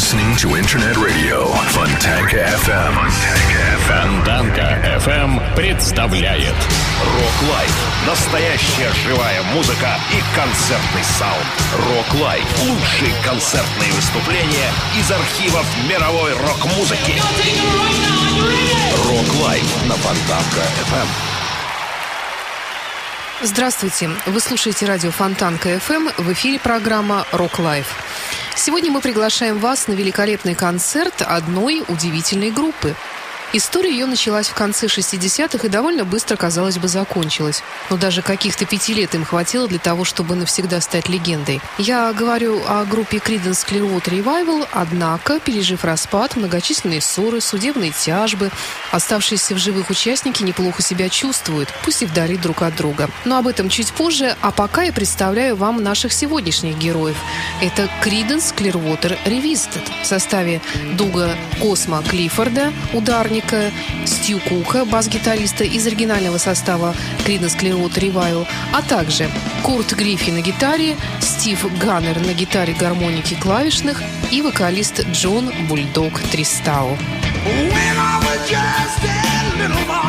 listening. To Internet Radio Fontanka FM. Фонтанка FM представляет Rock Live. Настоящая живая музыка и концертный саунд. Rock Live. Лучшие концертные выступления из архивов мировой рок-музыки. Rock Live на Фонтанка FM. Здравствуйте! Вы слушаете радио Фонтанка FM. В эфире программа «Rock Live». Сегодня мы приглашаем вас на великолепный концерт одной удивительной группы. История ее началась в конце 60-х и довольно быстро, казалось бы, закончилась. Но даже каких-то пяти лет им хватило для того, чтобы навсегда стать легендой. Я говорю о группе Creedence Clearwater Revival, однако, пережив распад, многочисленные ссоры, судебные тяжбы, оставшиеся в живых участники неплохо себя чувствуют, пусть и вдали друг от друга. Но об этом чуть позже, а пока я представляю вам наших сегодняшних героев. Это Creedence Clearwater Revisited в составе Дуга Косма Клиффорда, ударника, Стью Кука, бас-гитариста из оригинального состава Creedence Clearwater Revival, а также Курт Гриффи на гитаре, Стив Ганнер на гитаре гармоники клавишных и вокалист Джон Бульдог Тристау. When I was just a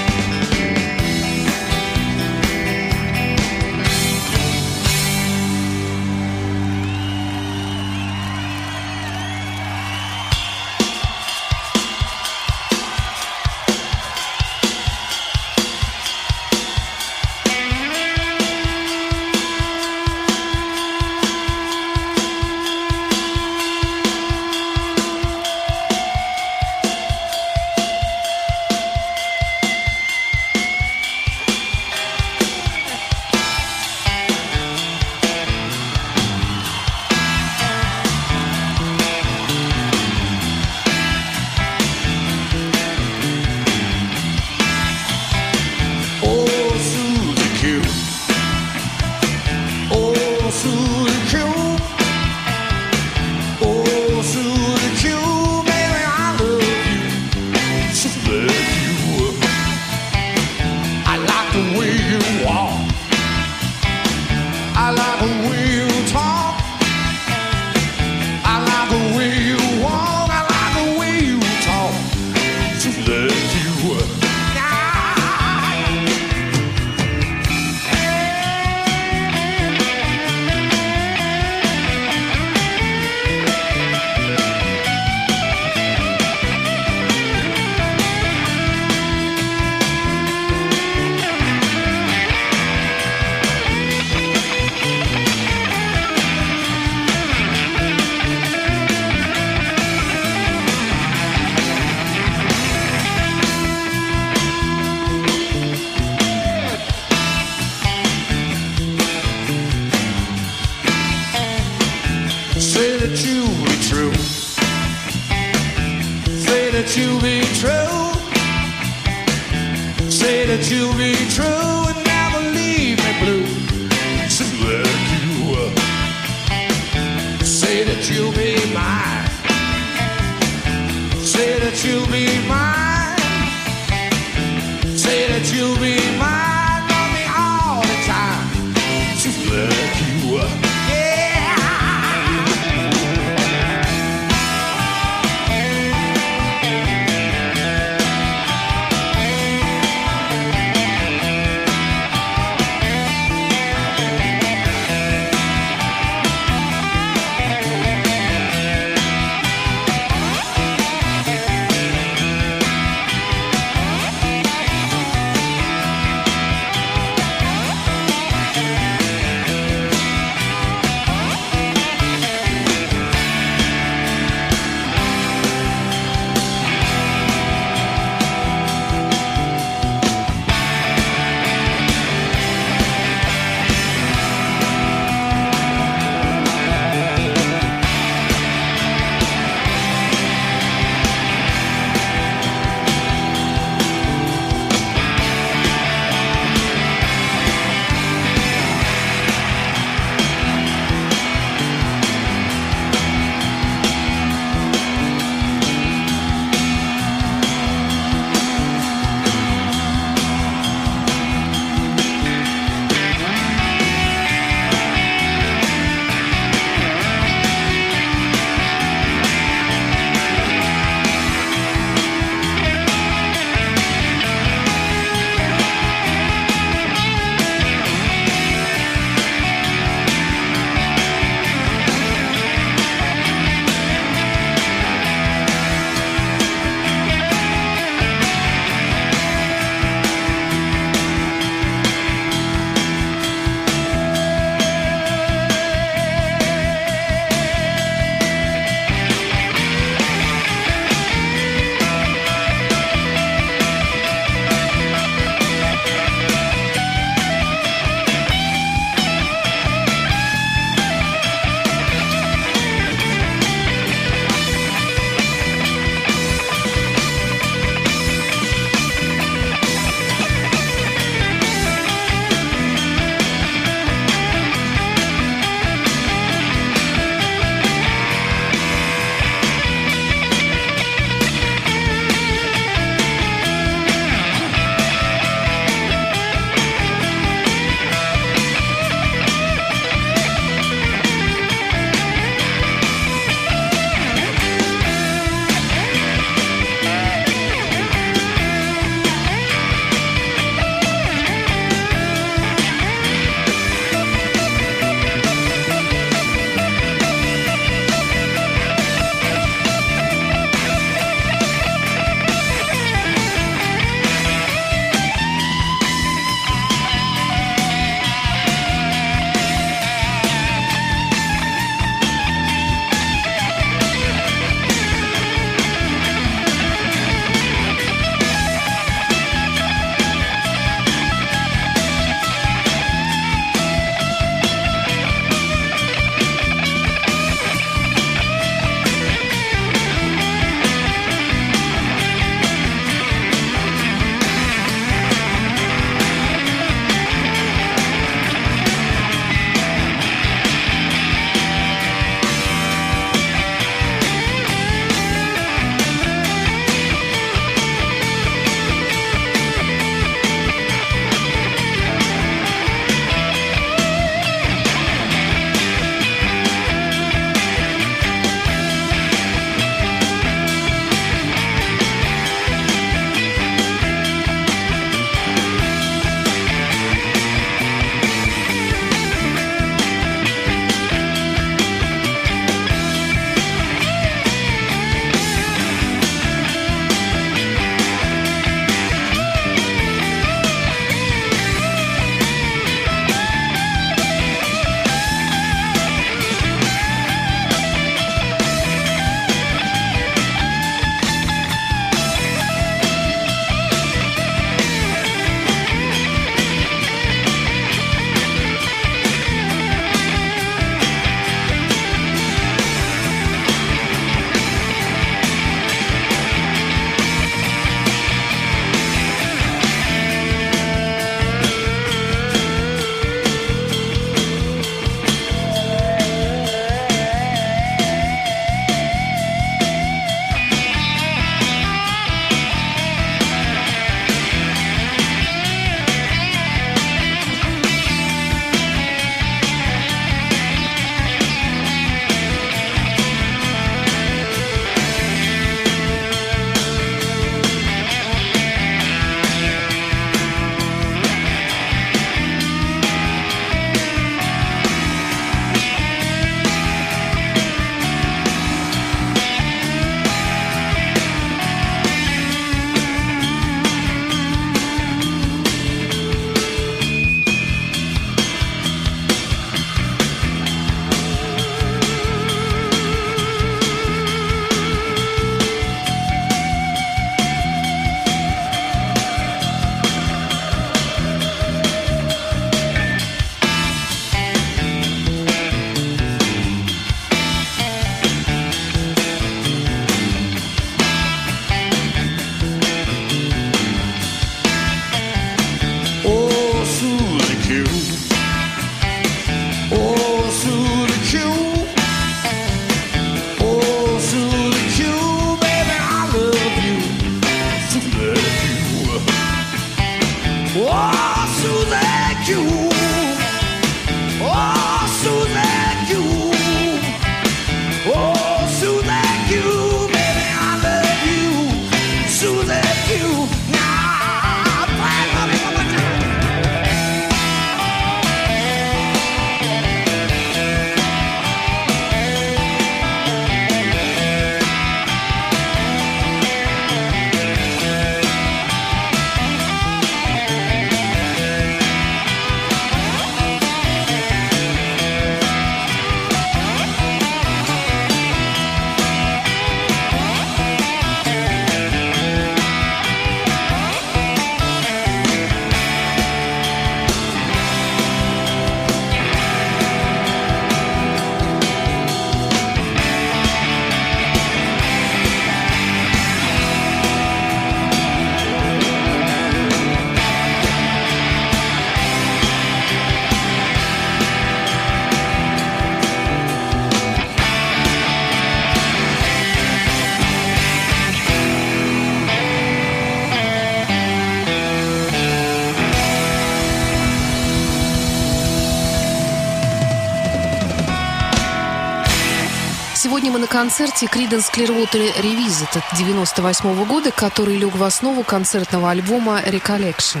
концерте Creedence Clearwater Revisited 98 года, который лег в основу концертного альбома Recollection.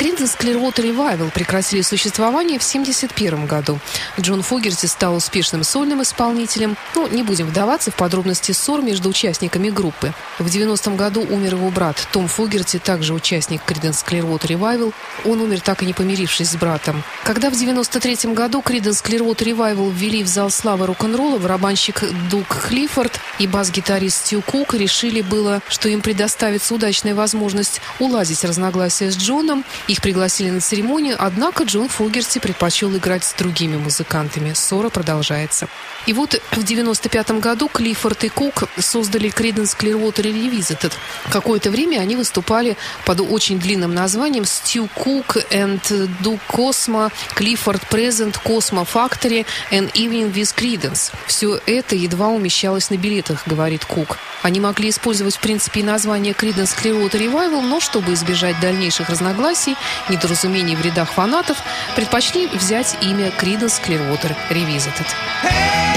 Creedence Clearwater Revival прекратили существование в 1971 году. Джон Фогерти стал успешным сольным исполнителем. Ну, не будем вдаваться в подробности ссор между участниками группы. В 90-м году умер его брат Том Фогерти, также участник Creedence Clearwater Revival. Он умер, так и не помирившись с братом. Когда в 93-м году Creedence Clearwater Revival ввели в зал славы рок-н-ролла, барабанщик Дуг Клиффорд и бас-гитарист Стю Кук решили было, что им предоставится удачная возможность уладить разногласия с Джоном их пригласили на церемонию, однако Джон Фогерти предпочел играть с другими музыкантами. Ссора продолжается. И вот в 95 году Клиффорд и Кук создали Creedence Clearwater Revisited. Какое-то время они выступали под очень длинным названием Stu Cook and Do Cosmo, Clifford Present, Cosmo Factory and Evening with Creedence. Все это едва умещалось на билетах, говорит Кук. Они могли использовать, в принципе, и название Creedence Clearwater Revival, но чтобы избежать дальнейших разногласий, недоразумений в рядах фанатов, предпочли взять имя Creedence Clearwater Revisited. Hey,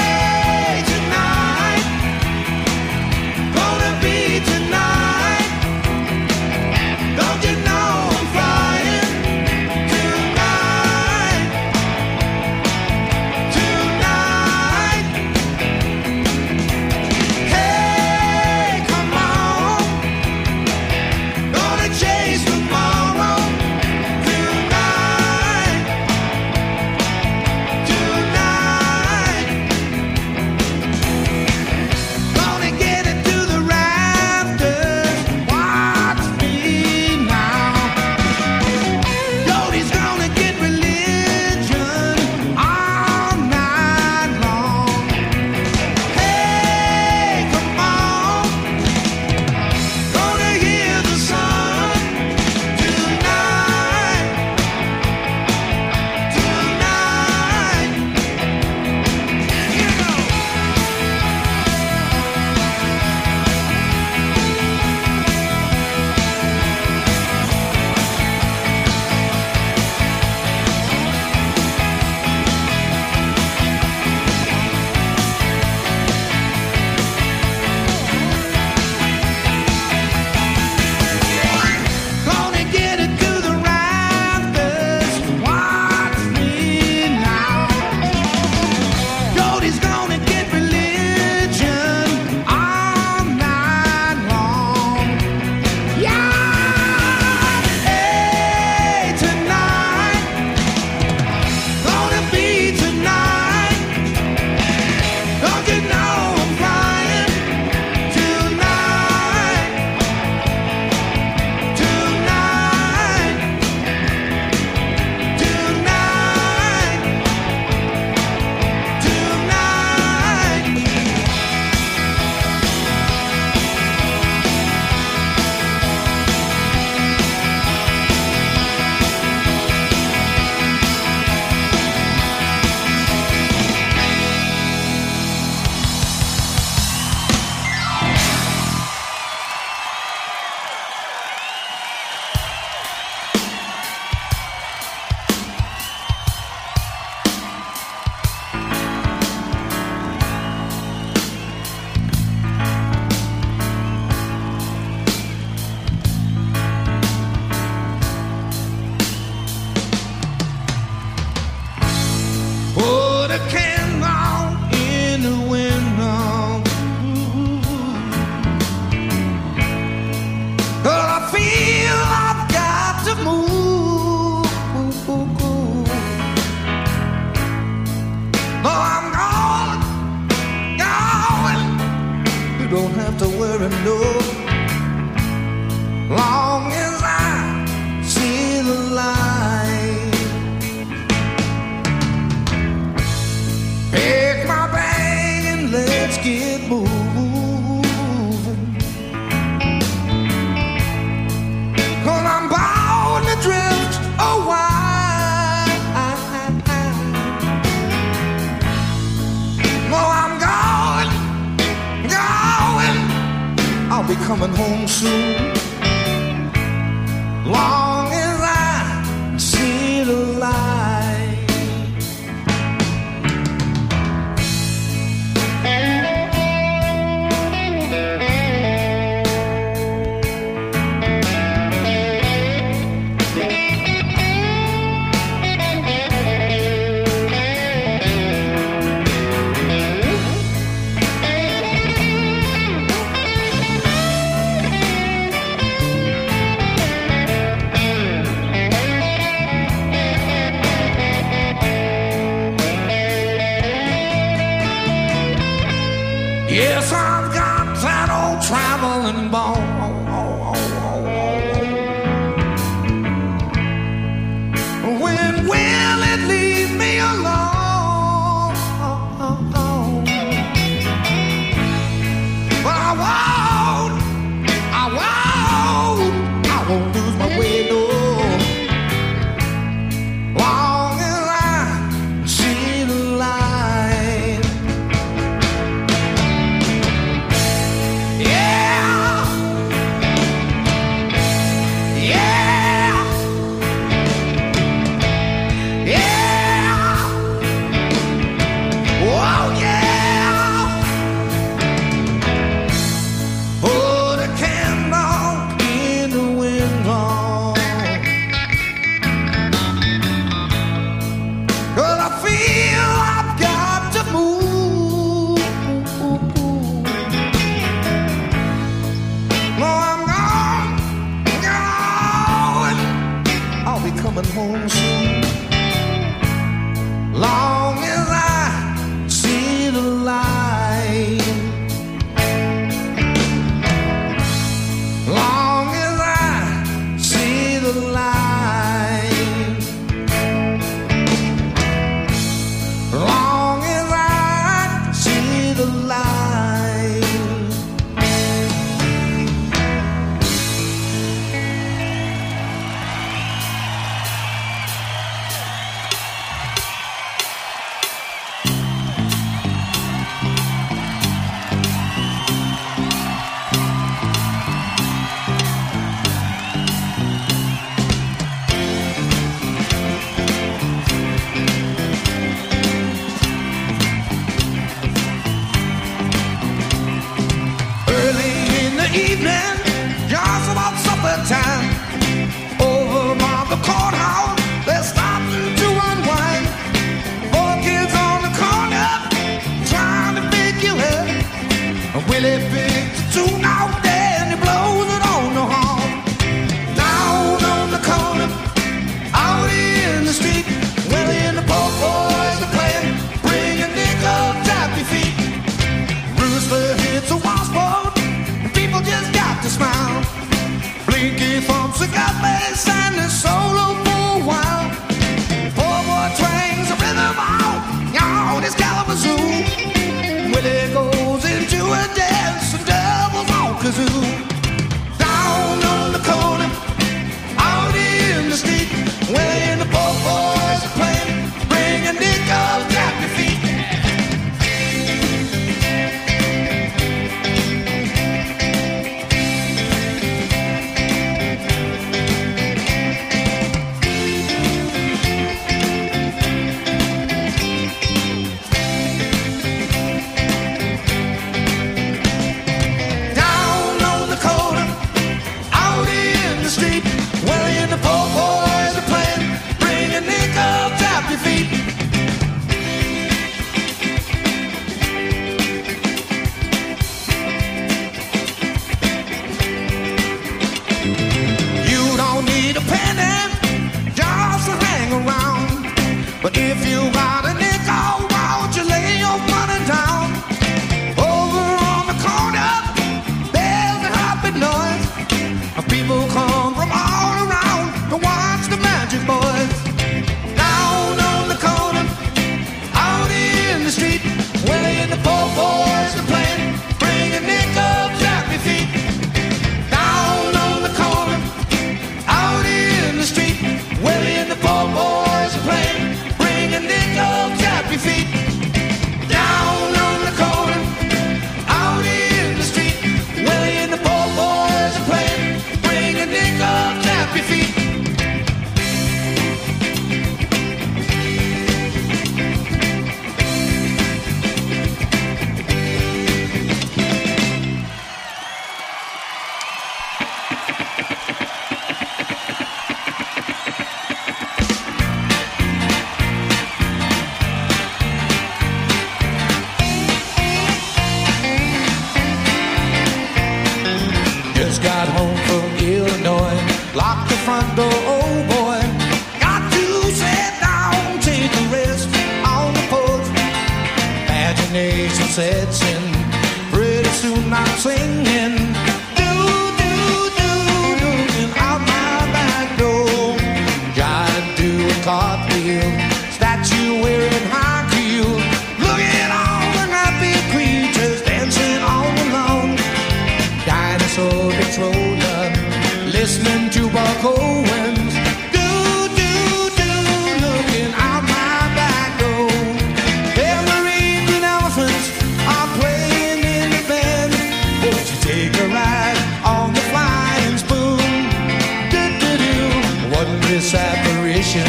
apparition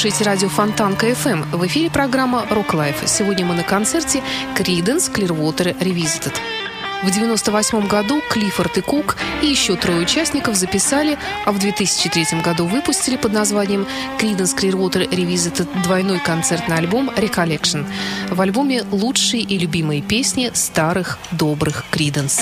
слушаете радио Фонтанка FM. В эфире программа «Rock Live». Сегодня мы на концерте «Creedence Clearwater Revisited». В 1998 году Клиффорд и Кук и еще трое участников записали, а в 2003 году выпустили под названием «Creedence Clearwater Revisited» двойной концертный альбом «Recollection». В альбоме лучшие и любимые песни старых добрых Creedence.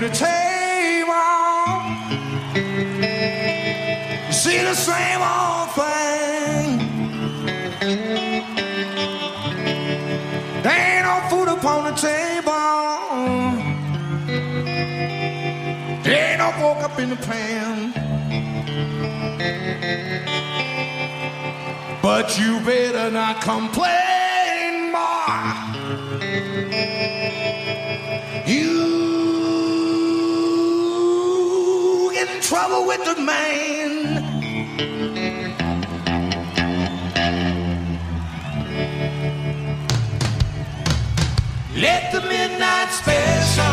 to the table. You see the same old thing. There ain't no food upon the table. There ain't no fork up in the pan. But you better not complain. trouble with the man. Let the midnight special.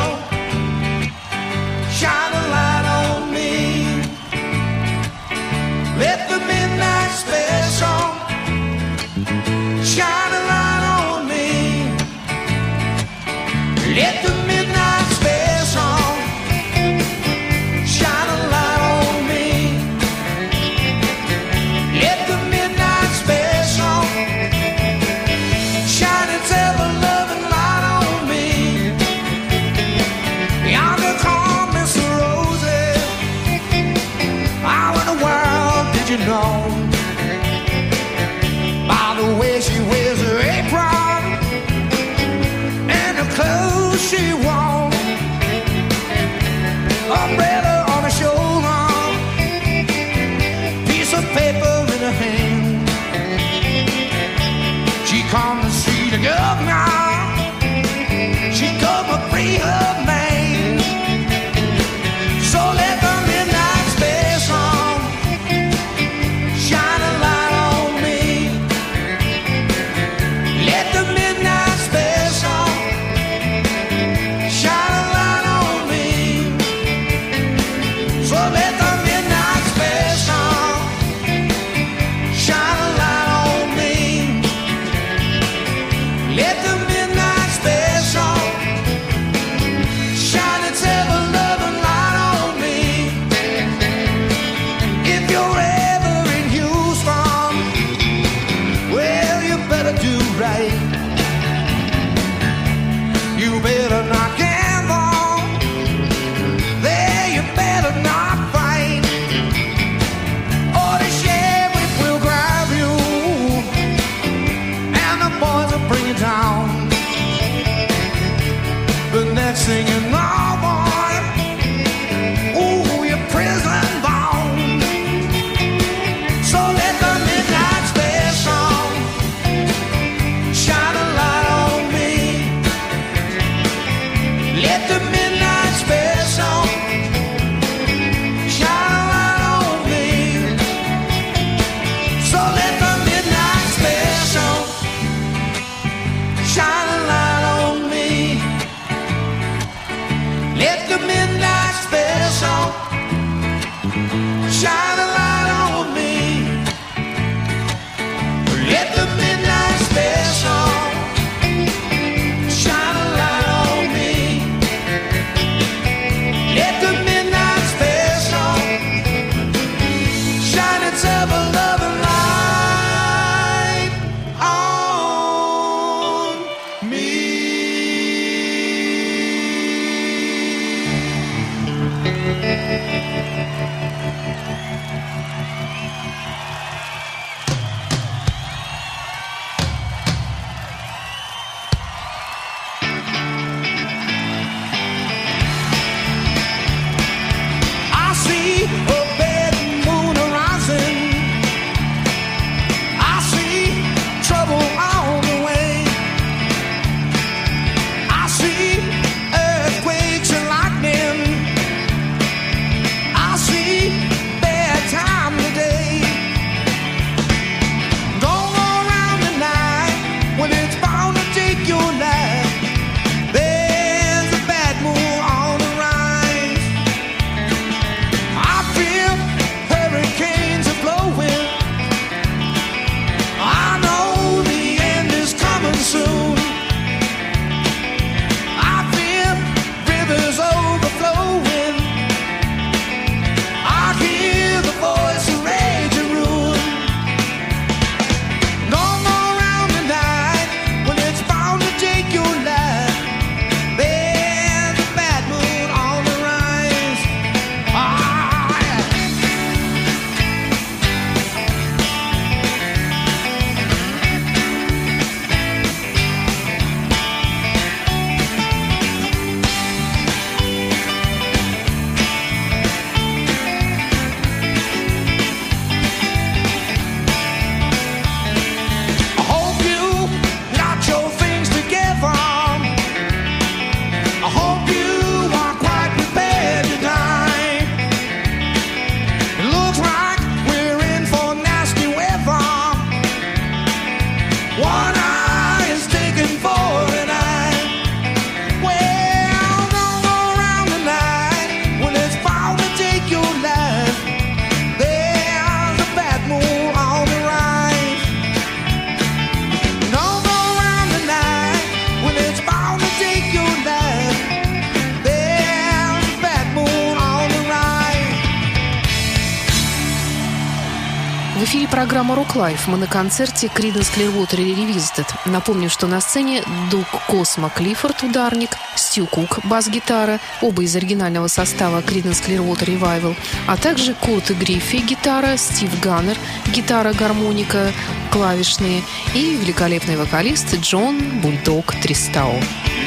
Live». Мы на концерте Creedence Clearwater Revisited. Напомню, что на сцене Дуг Космо Клиффорд, ударник, Стю Кук, бас-гитара, оба из оригинального состава Creedence Clearwater Revival, а также Курт Гриффи, гитара, Стив Ганнер, гитара, гармоника, клавишные и великолепный вокалист Джон Бульдог Тристао.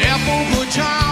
Left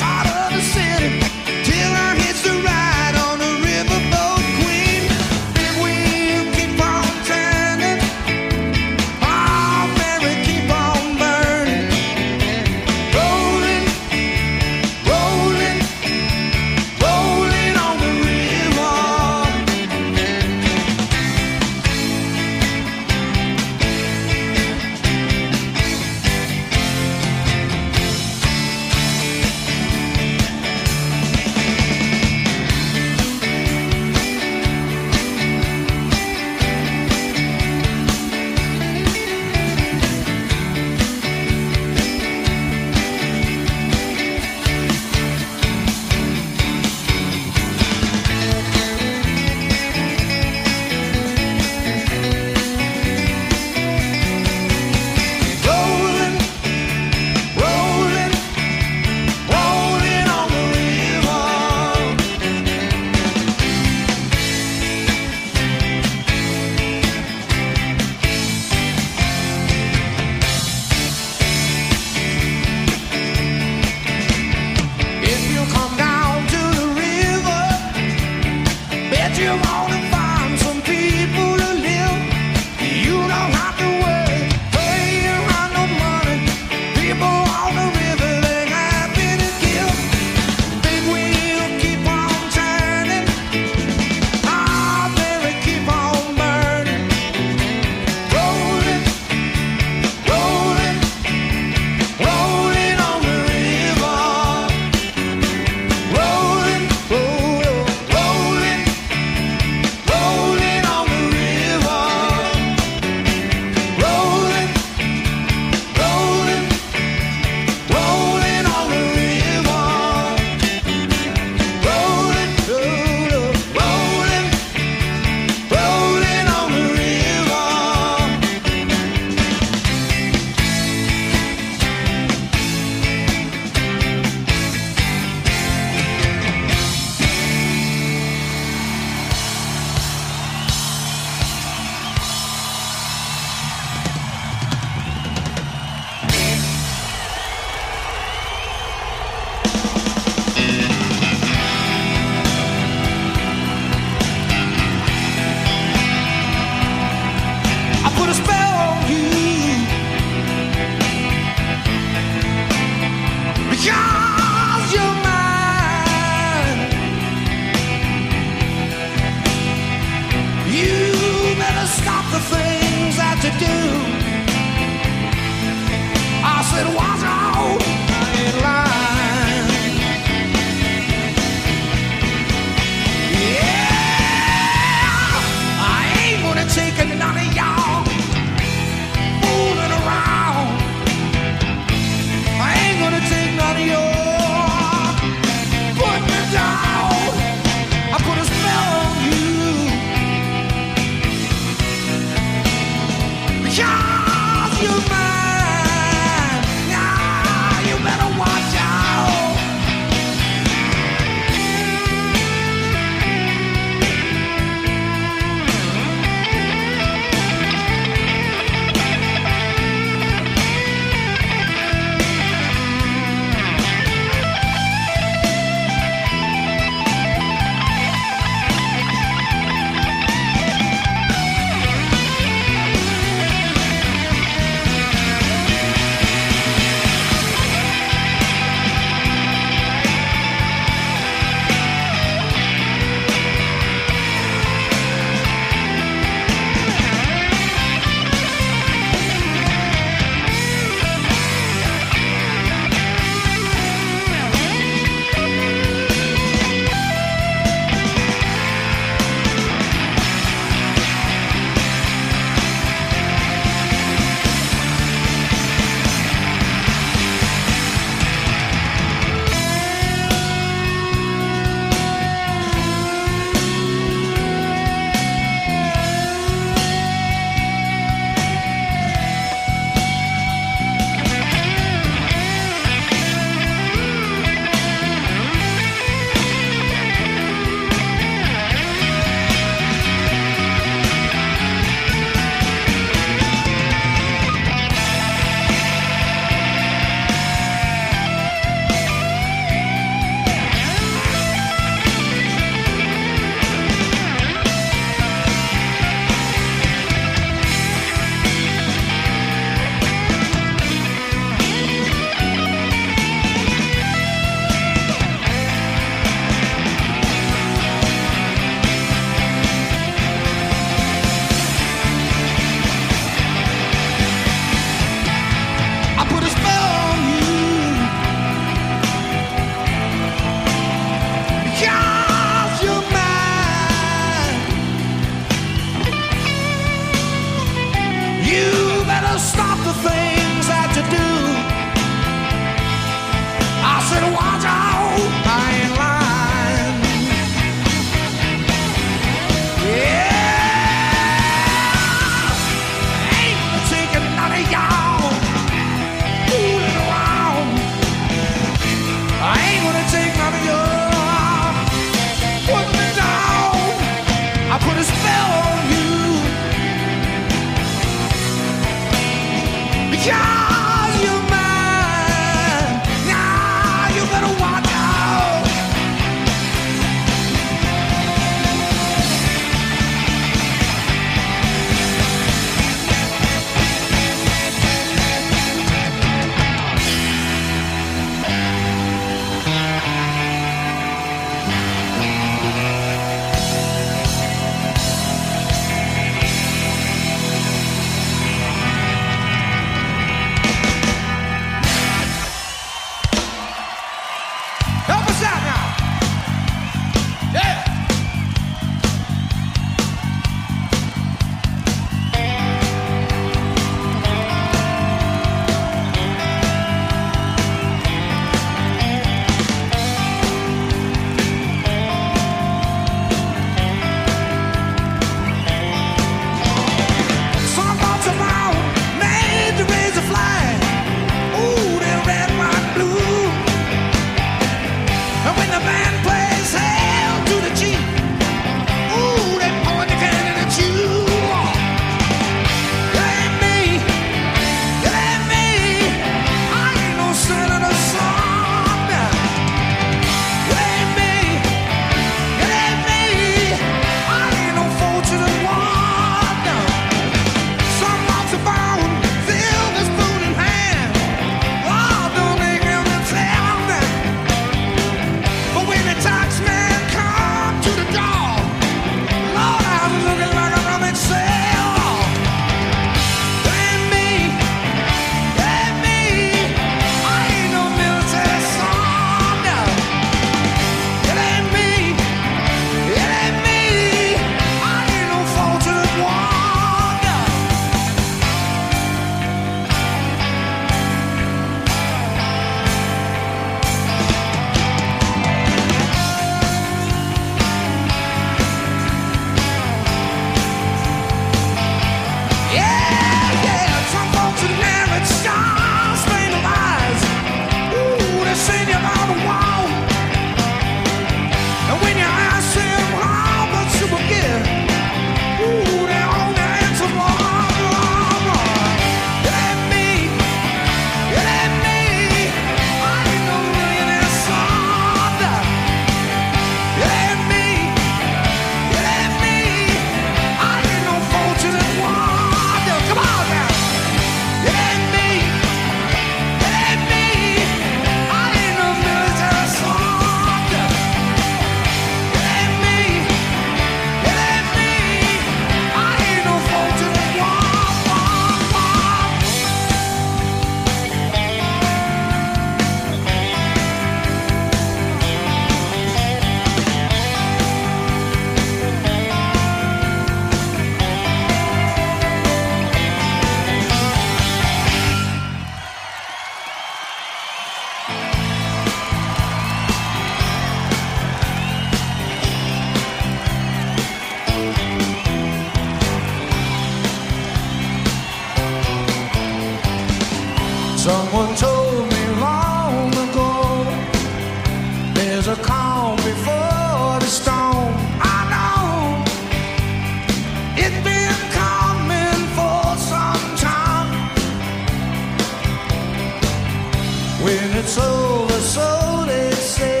When it's over, so they say.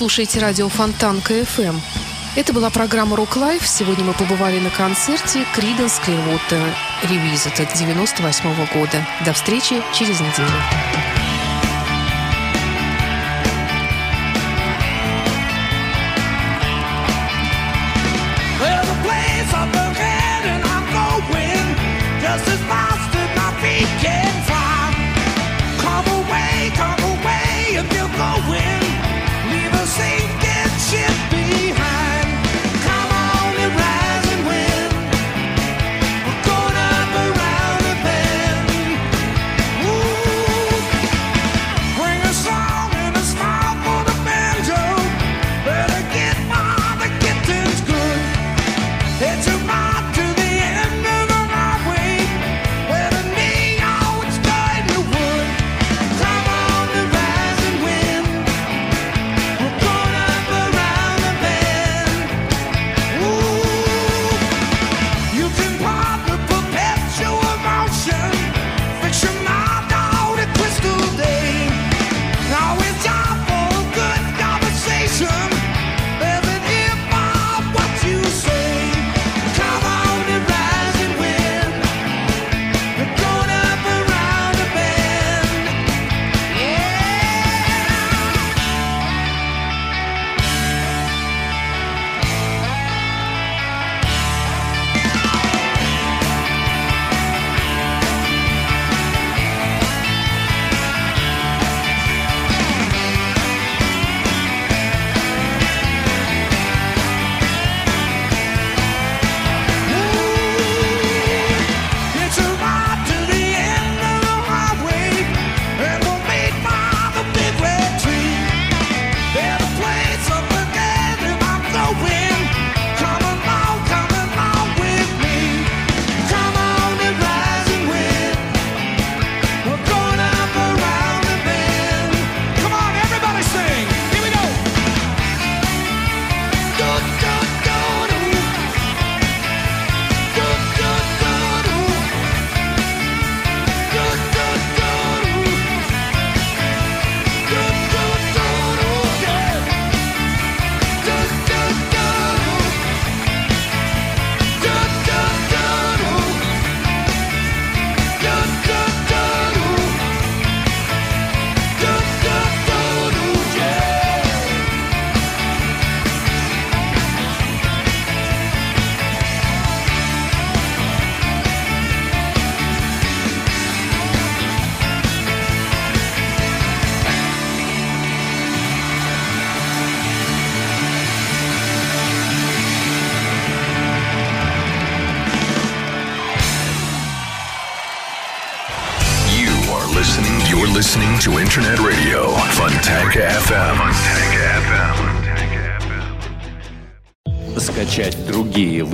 слушаете радио Фонтанка FM. Это была программа «Rock Live». Сегодня мы побывали на концерте «Creedence Clearwater Revisited» 98 -го года. До встречи через неделю.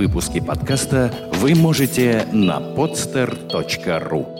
выпуске подкаста вы можете на podster.ru.